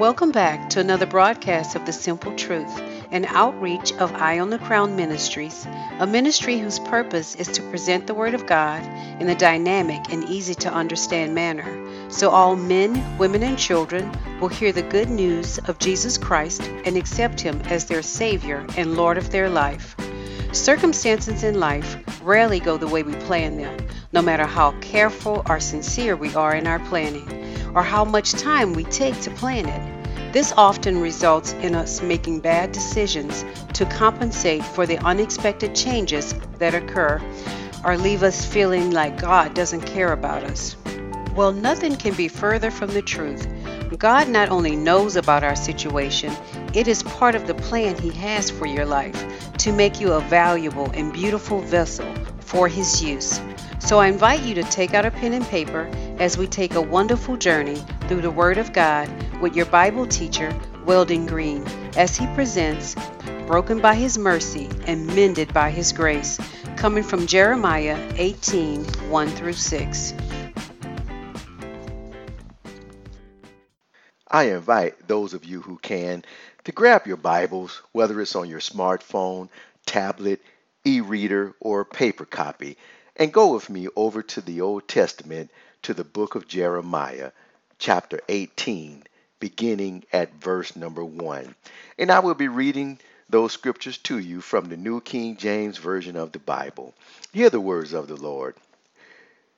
Welcome back to another broadcast of The Simple Truth, an outreach of Eye on the Crown Ministries, a ministry whose purpose is to present the Word of God in a dynamic and easy to understand manner so all men, women, and children will hear the good news of Jesus Christ and accept Him as their Savior and Lord of their life. Circumstances in life rarely go the way we plan them, no matter how careful or sincere we are in our planning or how much time we take to plan it. This often results in us making bad decisions to compensate for the unexpected changes that occur or leave us feeling like God doesn't care about us. Well, nothing can be further from the truth. God not only knows about our situation, it is part of the plan He has for your life to make you a valuable and beautiful vessel for His use. So I invite you to take out a pen and paper as we take a wonderful journey through the Word of God with your Bible teacher, Weldon Green, as he presents Broken by His Mercy and Mended by His Grace, coming from Jeremiah 18 1 through 6. I invite those of you who can to grab your Bibles, whether it's on your smartphone, tablet, e reader, or paper copy, and go with me over to the Old Testament to the book of Jeremiah, chapter 18, beginning at verse number 1. And I will be reading those scriptures to you from the New King James Version of the Bible. Hear the words of the Lord.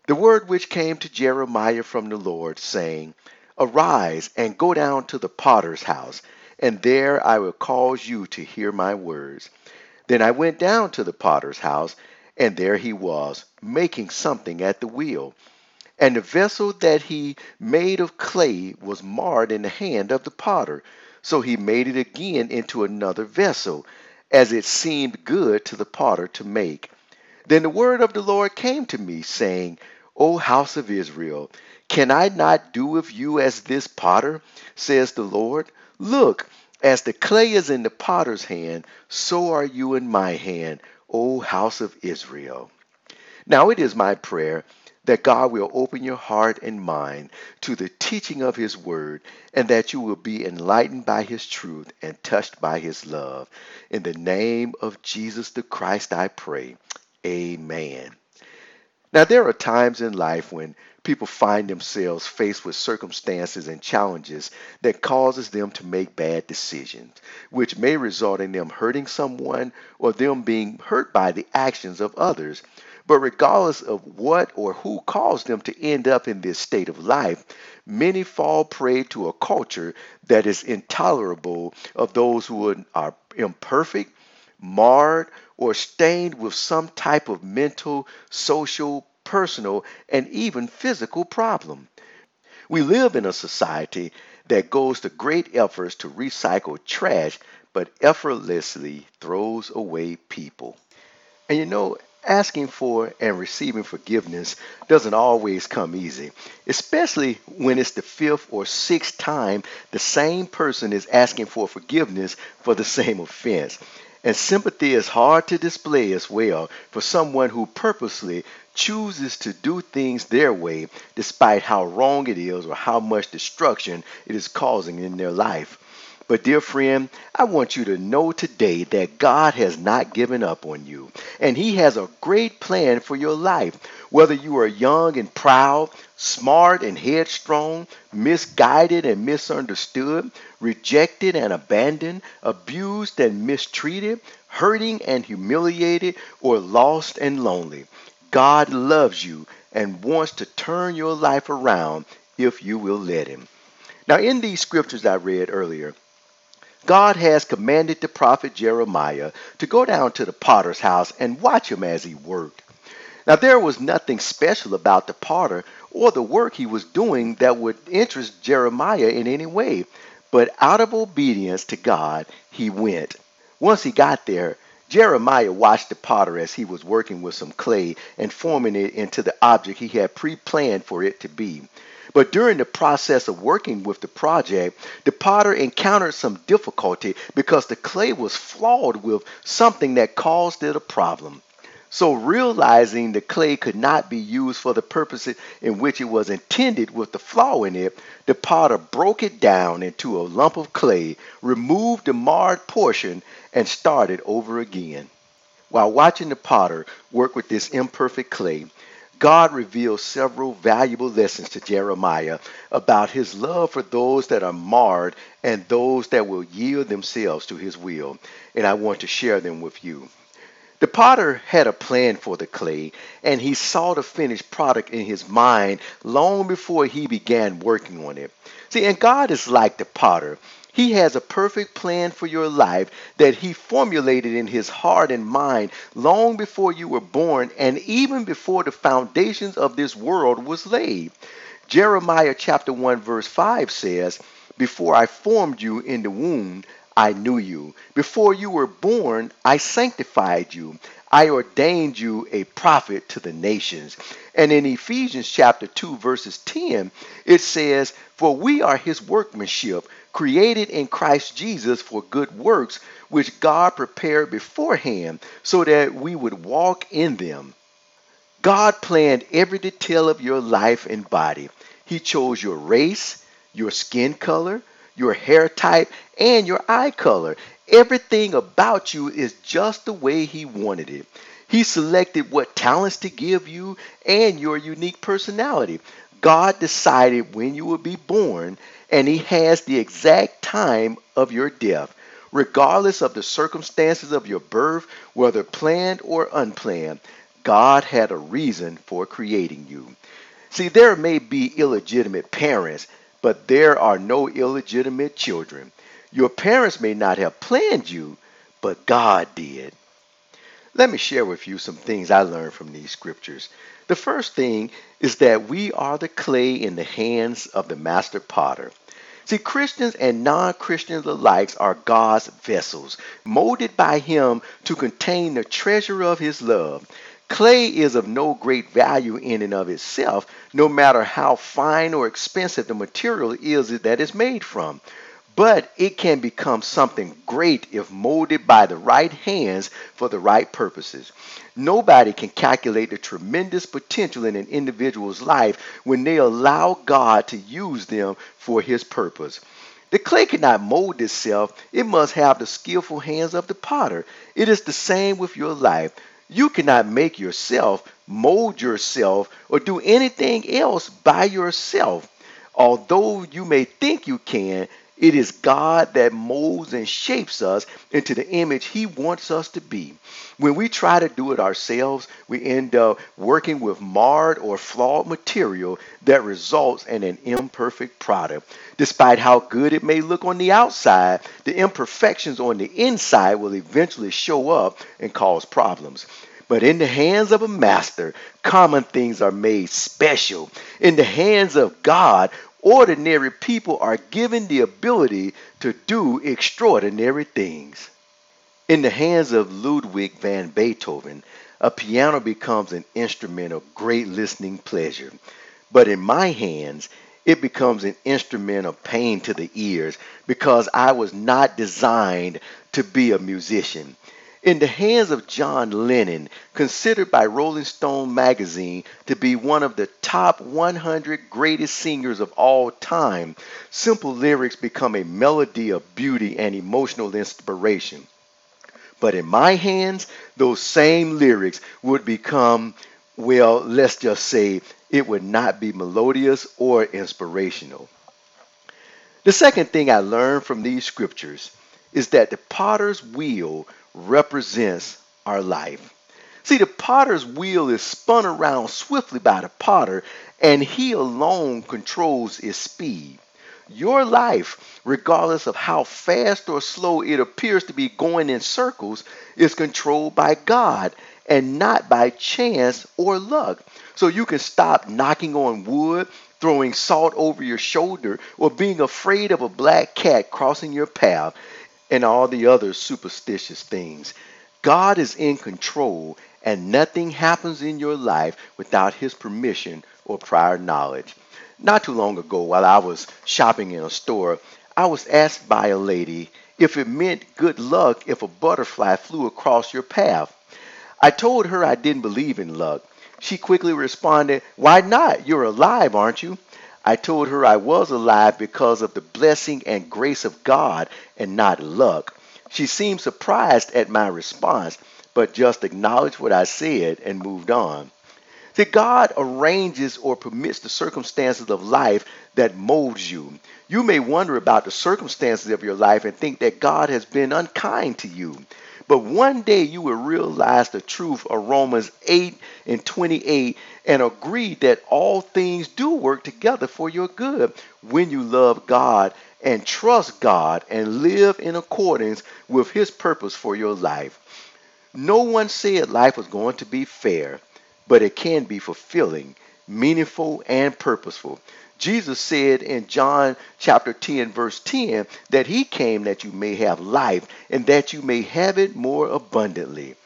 The word which came to Jeremiah from the Lord, saying, Arise and go down to the potter's house, and there I will cause you to hear my words. Then I went down to the potter's house, and there he was, making something at the wheel. And the vessel that he made of clay was marred in the hand of the potter. So he made it again into another vessel, as it seemed good to the potter to make. Then the word of the Lord came to me, saying, O house of Israel, can I not do with you as this potter, says the Lord? Look, as the clay is in the potter's hand, so are you in my hand, O house of Israel. Now it is my prayer that God will open your heart and mind to the teaching of His Word, and that you will be enlightened by His truth and touched by His love. In the name of Jesus the Christ, I pray. Amen. Now, there are times in life when people find themselves faced with circumstances and challenges that causes them to make bad decisions, which may result in them hurting someone or them being hurt by the actions of others. But regardless of what or who caused them to end up in this state of life, many fall prey to a culture that is intolerable of those who are imperfect, marred, or stained with some type of mental, social, personal, and even physical problem. We live in a society that goes to great efforts to recycle trash, but effortlessly throws away people. And you know, asking for and receiving forgiveness doesn't always come easy, especially when it's the fifth or sixth time the same person is asking for forgiveness for the same offense. And sympathy is hard to display as well for someone who purposely chooses to do things their way despite how wrong it is or how much destruction it is causing in their life. But, dear friend, I want you to know today that God has not given up on you, and He has a great plan for your life. Whether you are young and proud, smart and headstrong, misguided and misunderstood, rejected and abandoned, abused and mistreated, hurting and humiliated, or lost and lonely, God loves you and wants to turn your life around if you will let Him. Now, in these scriptures I read earlier, God has commanded the prophet Jeremiah to go down to the potter's house and watch him as he worked. Now, there was nothing special about the potter or the work he was doing that would interest Jeremiah in any way, but out of obedience to God, he went. Once he got there, Jeremiah watched the potter as he was working with some clay and forming it into the object he had pre planned for it to be. But during the process of working with the project, the potter encountered some difficulty because the clay was flawed with something that caused it a problem. So, realizing the clay could not be used for the purposes in which it was intended with the flaw in it, the potter broke it down into a lump of clay, removed the marred portion, and started over again. While watching the potter work with this imperfect clay, God reveals several valuable lessons to Jeremiah about his love for those that are marred and those that will yield themselves to his will. And I want to share them with you. The potter had a plan for the clay, and he saw the finished product in his mind long before he began working on it. See, and God is like the potter. He has a perfect plan for your life that he formulated in his heart and mind long before you were born and even before the foundations of this world was laid. Jeremiah chapter 1 verse 5 says, "Before I formed you in the womb, I knew you. Before you were born, I sanctified you. I ordained you a prophet to the nations. And in Ephesians chapter 2, verses 10, it says, For we are his workmanship, created in Christ Jesus for good works, which God prepared beforehand so that we would walk in them. God planned every detail of your life and body. He chose your race, your skin color, your hair type, and your eye color. Everything about you is just the way He wanted it. He selected what talents to give you and your unique personality. God decided when you would be born, and He has the exact time of your death. Regardless of the circumstances of your birth, whether planned or unplanned, God had a reason for creating you. See, there may be illegitimate parents but there are no illegitimate children. Your parents may not have planned you, but God did. Let me share with you some things I learned from these scriptures. The first thing is that we are the clay in the hands of the master potter. See, Christians and non Christians alike are God's vessels, molded by Him to contain the treasure of His love. Clay is of no great value in and of itself, no matter how fine or expensive the material is that it's made from. But it can become something great if molded by the right hands for the right purposes. Nobody can calculate the tremendous potential in an individual's life when they allow God to use them for his purpose. The clay cannot mold itself, it must have the skillful hands of the potter. It is the same with your life. You cannot make yourself, mold yourself, or do anything else by yourself. Although you may think you can, it is God that molds and shapes us into the image He wants us to be. When we try to do it ourselves, we end up working with marred or flawed material that results in an imperfect product. Despite how good it may look on the outside, the imperfections on the inside will eventually show up and cause problems. But in the hands of a master, common things are made special. In the hands of God, ordinary people are given the ability to do extraordinary things. In the hands of Ludwig van Beethoven, a piano becomes an instrument of great listening pleasure. But in my hands, it becomes an instrument of pain to the ears because I was not designed to be a musician. In the hands of John Lennon, considered by Rolling Stone magazine to be one of the top 100 greatest singers of all time, simple lyrics become a melody of beauty and emotional inspiration. But in my hands, those same lyrics would become, well, let's just say it would not be melodious or inspirational. The second thing I learned from these scriptures is that the potter's wheel represents our life. See, the potter's wheel is spun around swiftly by the potter, and he alone controls its speed. Your life, regardless of how fast or slow it appears to be going in circles, is controlled by God and not by chance or luck. So you can stop knocking on wood, throwing salt over your shoulder, or being afraid of a black cat crossing your path and all the other superstitious things. God is in control, and nothing happens in your life without His permission or prior knowledge. Not too long ago, while I was shopping in a store, I was asked by a lady if it meant good luck if a butterfly flew across your path. I told her I didn't believe in luck. She quickly responded, Why not? You're alive, aren't you? I told her I was alive because of the blessing and grace of God and not luck. She seemed surprised at my response, but just acknowledged what I said and moved on. See, God arranges or permits the circumstances of life that molds you. You may wonder about the circumstances of your life and think that God has been unkind to you. But one day you will realize the truth of Romans 8 and 28 and agree that all things do work together for your good when you love God and trust God and live in accordance with His purpose for your life. No one said life was going to be fair but it can be fulfilling, meaningful, and purposeful. Jesus said in John chapter 10, verse 10, that he came that you may have life and that you may have it more abundantly.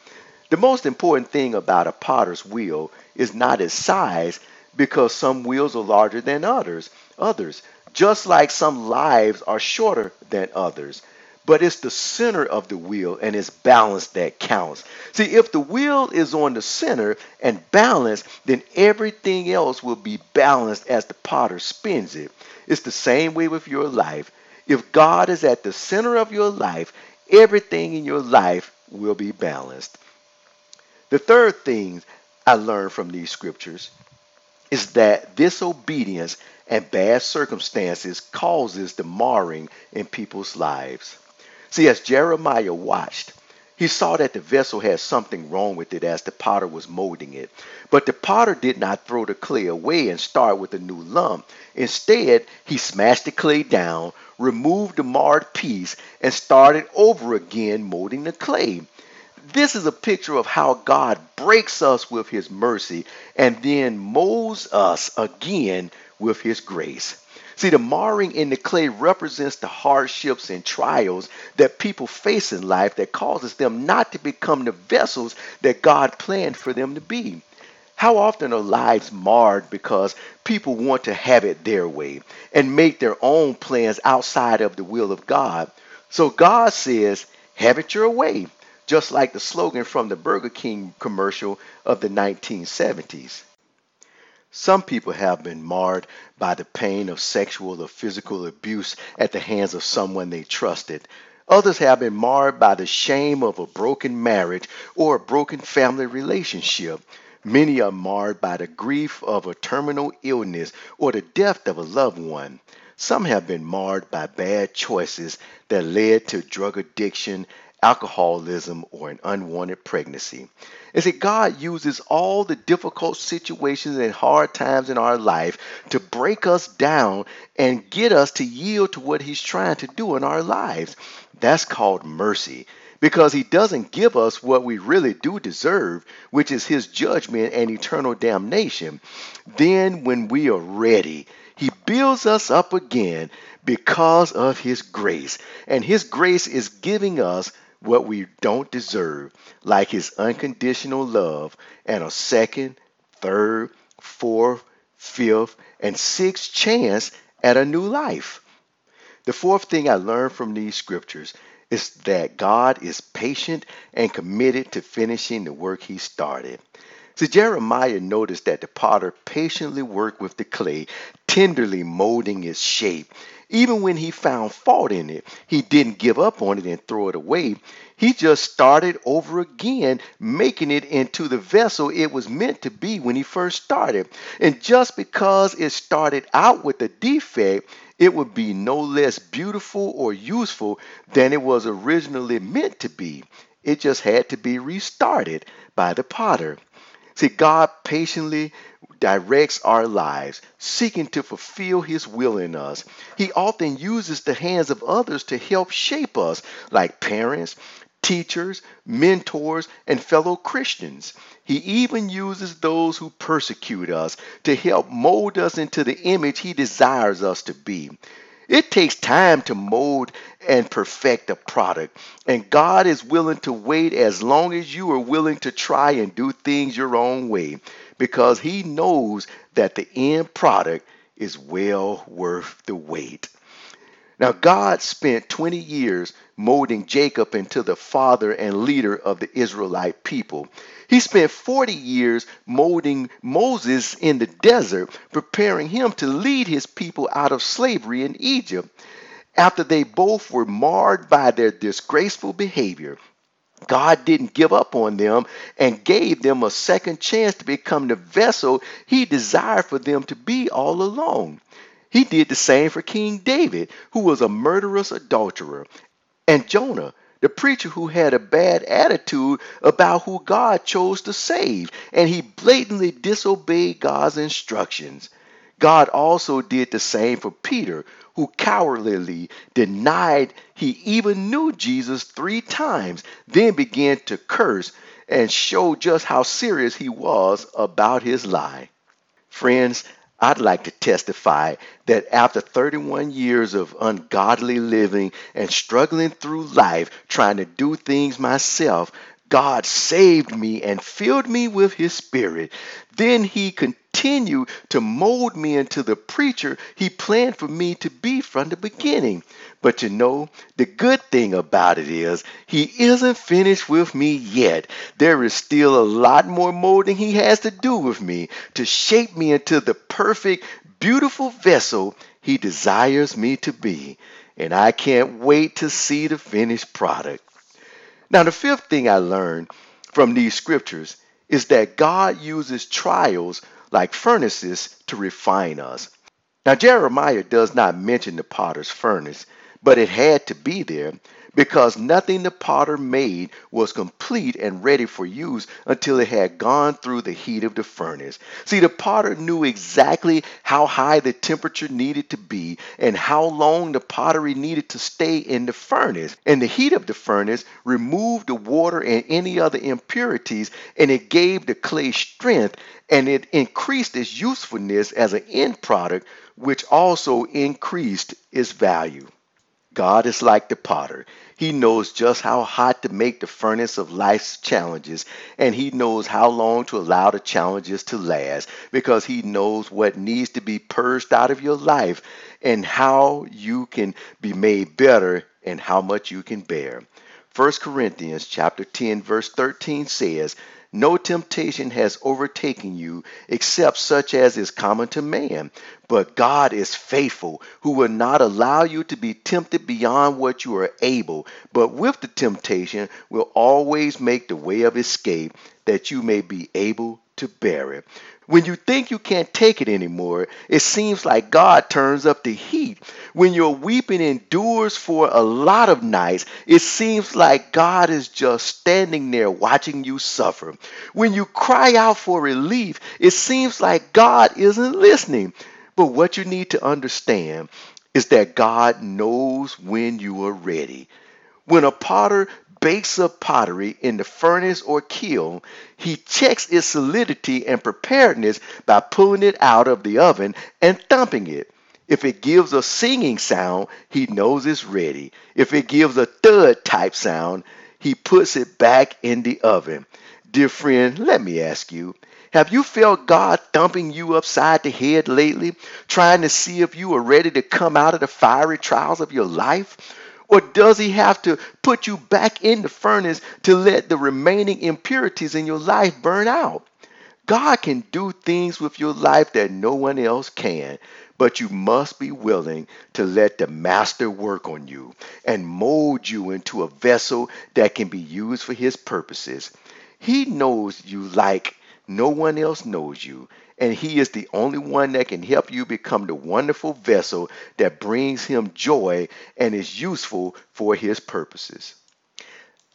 The most important thing about a potter's wheel is not its size, because some wheels are larger than others. Others, just like some lives are shorter than others but it's the center of the wheel and its balance that counts. See, if the wheel is on the center and balanced, then everything else will be balanced as the potter spins it. It's the same way with your life. If God is at the center of your life, everything in your life will be balanced. The third thing I learned from these scriptures is that disobedience and bad circumstances causes the marring in people's lives. See, as Jeremiah watched, he saw that the vessel had something wrong with it as the potter was molding it. But the potter did not throw the clay away and start with a new lump. Instead, he smashed the clay down, removed the marred piece, and started over again molding the clay. This is a picture of how God breaks us with his mercy and then molds us again with his grace. See, the marring in the clay represents the hardships and trials that people face in life that causes them not to become the vessels that God planned for them to be. How often are lives marred because people want to have it their way and make their own plans outside of the will of God? So God says, have it your way, just like the slogan from the Burger King commercial of the 1970s. Some people have been marred by the pain of sexual or physical abuse at the hands of someone they trusted. Others have been marred by the shame of a broken marriage or a broken family relationship. Many are marred by the grief of a terminal illness or the death of a loved one. Some have been marred by bad choices that led to drug addiction, alcoholism, or an unwanted pregnancy. And see, God uses all the difficult situations and hard times in our life to break us down and get us to yield to what He's trying to do in our lives. That's called mercy because he doesn't give us what we really do deserve, which is his judgment and eternal damnation. Then, when we are ready, he builds us up again because of his grace. And his grace is giving us what we don't deserve, like his unconditional love and a second, third, fourth, fifth, and sixth chance at a new life. The fourth thing I learned from these scriptures is that God is patient and committed to finishing the work he started. So Jeremiah noticed that the potter patiently worked with the clay, tenderly molding its shape. Even when he found fault in it, he didn't give up on it and throw it away. He just started over again, making it into the vessel it was meant to be when he first started. And just because it started out with a defect, it would be no less beautiful or useful than it was originally meant to be. It just had to be restarted by the potter. See, God patiently directs our lives, seeking to fulfill His will in us. He often uses the hands of others to help shape us, like parents, teachers, mentors, and fellow Christians. He even uses those who persecute us to help mold us into the image He desires us to be. It takes time to mold and perfect a product, and God is willing to wait as long as you are willing to try and do things your own way because He knows that the end product is well worth the wait. Now, God spent 20 years molding Jacob into the father and leader of the Israelite people. He spent 40 years molding Moses in the desert, preparing him to lead his people out of slavery in Egypt. After they both were marred by their disgraceful behavior, God didn't give up on them and gave them a second chance to become the vessel he desired for them to be all along. He did the same for King David, who was a murderous adulterer, and Jonah, the preacher who had a bad attitude about who God chose to save, and he blatantly disobeyed God's instructions. God also did the same for Peter, who cowardly denied he even knew Jesus three times, then began to curse and show just how serious he was about his lie. Friends, I'd like to testify that after 31 years of ungodly living and struggling through life trying to do things myself, God saved me and filled me with His Spirit. Then He continued to mold me into the preacher He planned for me to be from the beginning. But you know, the good thing about it is, He isn't finished with me yet. There is still a lot more molding He has to do with me to shape me into the perfect, beautiful vessel He desires me to be. And I can't wait to see the finished product. Now, the fifth thing I learned from these scriptures is that God uses trials like furnaces to refine us. Now, Jeremiah does not mention the potter's furnace, but it had to be there because nothing the potter made was complete and ready for use until it had gone through the heat of the furnace. See, the potter knew exactly how high the temperature needed to be and how long the pottery needed to stay in the furnace. And the heat of the furnace removed the water and any other impurities, and it gave the clay strength and it increased its usefulness as an end product, which also increased its value. God is like the potter. He knows just how hot to make the furnace of life's challenges, and He knows how long to allow the challenges to last because He knows what needs to be purged out of your life and how you can be made better and how much you can bear. 1 Corinthians chapter 10 verse 13 says, no temptation has overtaken you except such as is common to man. But God is faithful, who will not allow you to be tempted beyond what you are able, but with the temptation will always make the way of escape that you may be able to bear it. When you think you can't take it anymore, it seems like God turns up the heat. When your weeping endures for a lot of nights, it seems like God is just standing there watching you suffer. When you cry out for relief, it seems like God isn't listening. But what you need to understand is that God knows when you are ready. When a potter bakes up pottery in the furnace or kiln, he checks its solidity and preparedness by pulling it out of the oven and thumping it. If it gives a singing sound, he knows it's ready. If it gives a thud type sound, he puts it back in the oven. Dear friend, let me ask you have you felt God thumping you upside the head lately, trying to see if you are ready to come out of the fiery trials of your life? Or does he have to put you back in the furnace to let the remaining impurities in your life burn out? God can do things with your life that no one else can, but you must be willing to let the master work on you and mold you into a vessel that can be used for his purposes. He knows you like no one else knows you, and He is the only one that can help you become the wonderful vessel that brings Him joy and is useful for His purposes.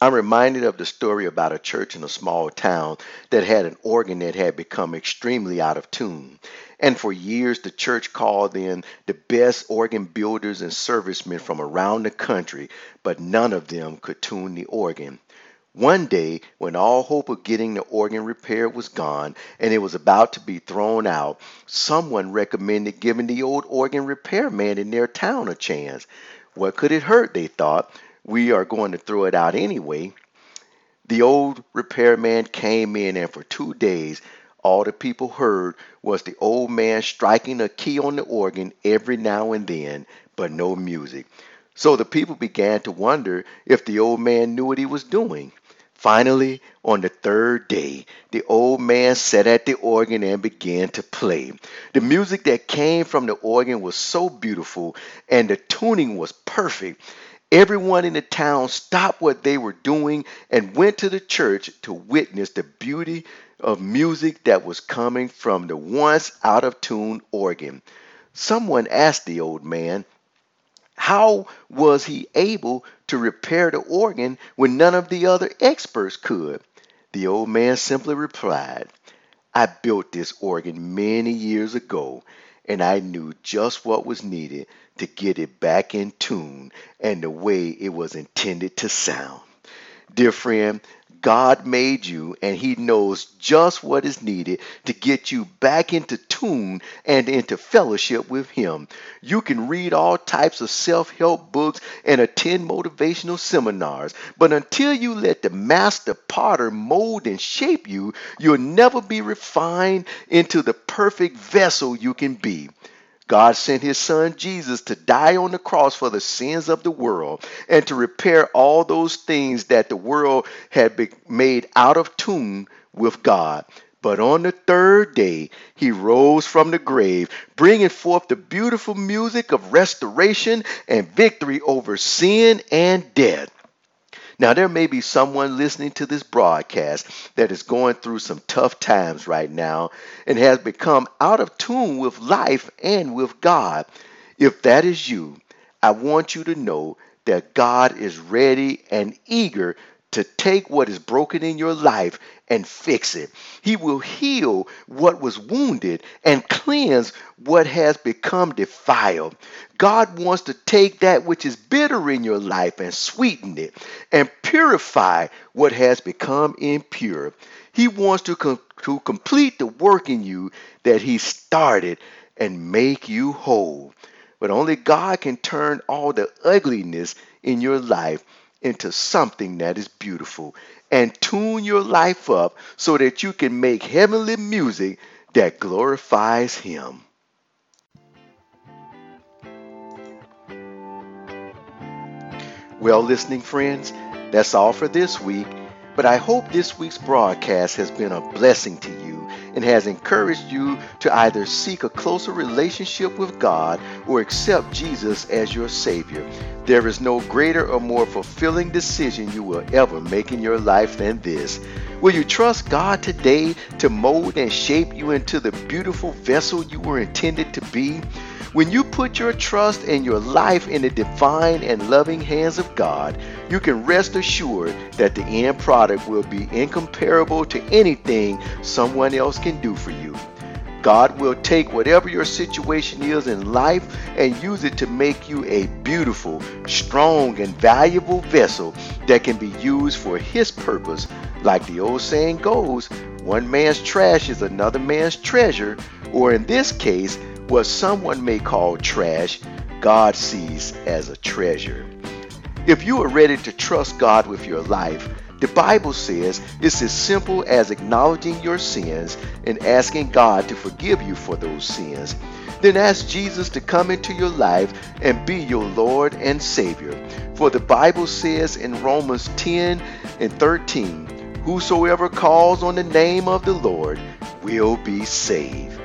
I'm reminded of the story about a church in a small town that had an organ that had become extremely out of tune. And for years, the church called in the best organ builders and servicemen from around the country, but none of them could tune the organ. One day, when all hope of getting the organ repaired was gone and it was about to be thrown out, someone recommended giving the old organ repairman in their town a chance. What could it hurt, they thought. We are going to throw it out anyway. The old repairman came in, and for two days, all the people heard was the old man striking a key on the organ every now and then, but no music. So the people began to wonder if the old man knew what he was doing. Finally, on the third day, the old man sat at the organ and began to play. The music that came from the organ was so beautiful and the tuning was perfect. Everyone in the town stopped what they were doing and went to the church to witness the beauty of music that was coming from the once out of tune organ. Someone asked the old man, how was he able to repair the organ when none of the other experts could? The old man simply replied, I built this organ many years ago, and I knew just what was needed to get it back in tune and the way it was intended to sound. Dear friend, God made you and He knows just what is needed to get you back into tune and into fellowship with Him. You can read all types of self help books and attend motivational seminars, but until you let the Master Potter mold and shape you, you'll never be refined into the perfect vessel you can be. God sent his son Jesus to die on the cross for the sins of the world and to repair all those things that the world had been made out of tune with God. But on the third day, he rose from the grave, bringing forth the beautiful music of restoration and victory over sin and death. Now, there may be someone listening to this broadcast that is going through some tough times right now and has become out of tune with life and with God. If that is you, I want you to know that God is ready and eager to take what is broken in your life and fix it. He will heal what was wounded and cleanse what has become defiled. God wants to take that which is bitter in your life and sweeten it and purify what has become impure. He wants to, com- to complete the work in you that He started and make you whole. But only God can turn all the ugliness in your life into something that is beautiful and tune your life up so that you can make heavenly music that glorifies Him. Well, listening friends, that's all for this week. But I hope this week's broadcast has been a blessing to you and has encouraged you to either seek a closer relationship with God or accept Jesus as your Savior. There is no greater or more fulfilling decision you will ever make in your life than this. Will you trust God today to mold and shape you into the beautiful vessel you were intended to be? When you put your trust and your life in the divine and loving hands of God, you can rest assured that the end product will be incomparable to anything someone else can do for you. God will take whatever your situation is in life and use it to make you a beautiful, strong, and valuable vessel that can be used for His purpose. Like the old saying goes, one man's trash is another man's treasure, or in this case, what someone may call trash, God sees as a treasure. If you are ready to trust God with your life, the Bible says it's as simple as acknowledging your sins and asking God to forgive you for those sins. Then ask Jesus to come into your life and be your Lord and Savior. For the Bible says in Romans 10 and 13, Whosoever calls on the name of the Lord will be saved.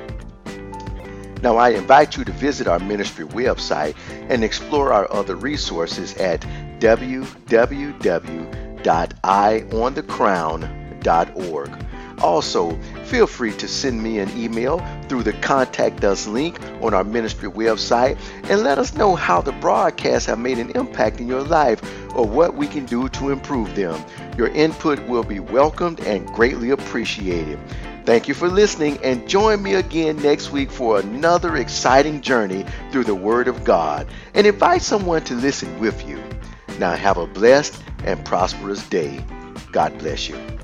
Now, I invite you to visit our ministry website and explore our other resources at www.eyeonthecrown.org. Also, feel free to send me an email through the Contact Us link on our ministry website and let us know how the broadcasts have made an impact in your life or what we can do to improve them. Your input will be welcomed and greatly appreciated. Thank you for listening and join me again next week for another exciting journey through the Word of God and invite someone to listen with you. Now, have a blessed and prosperous day. God bless you.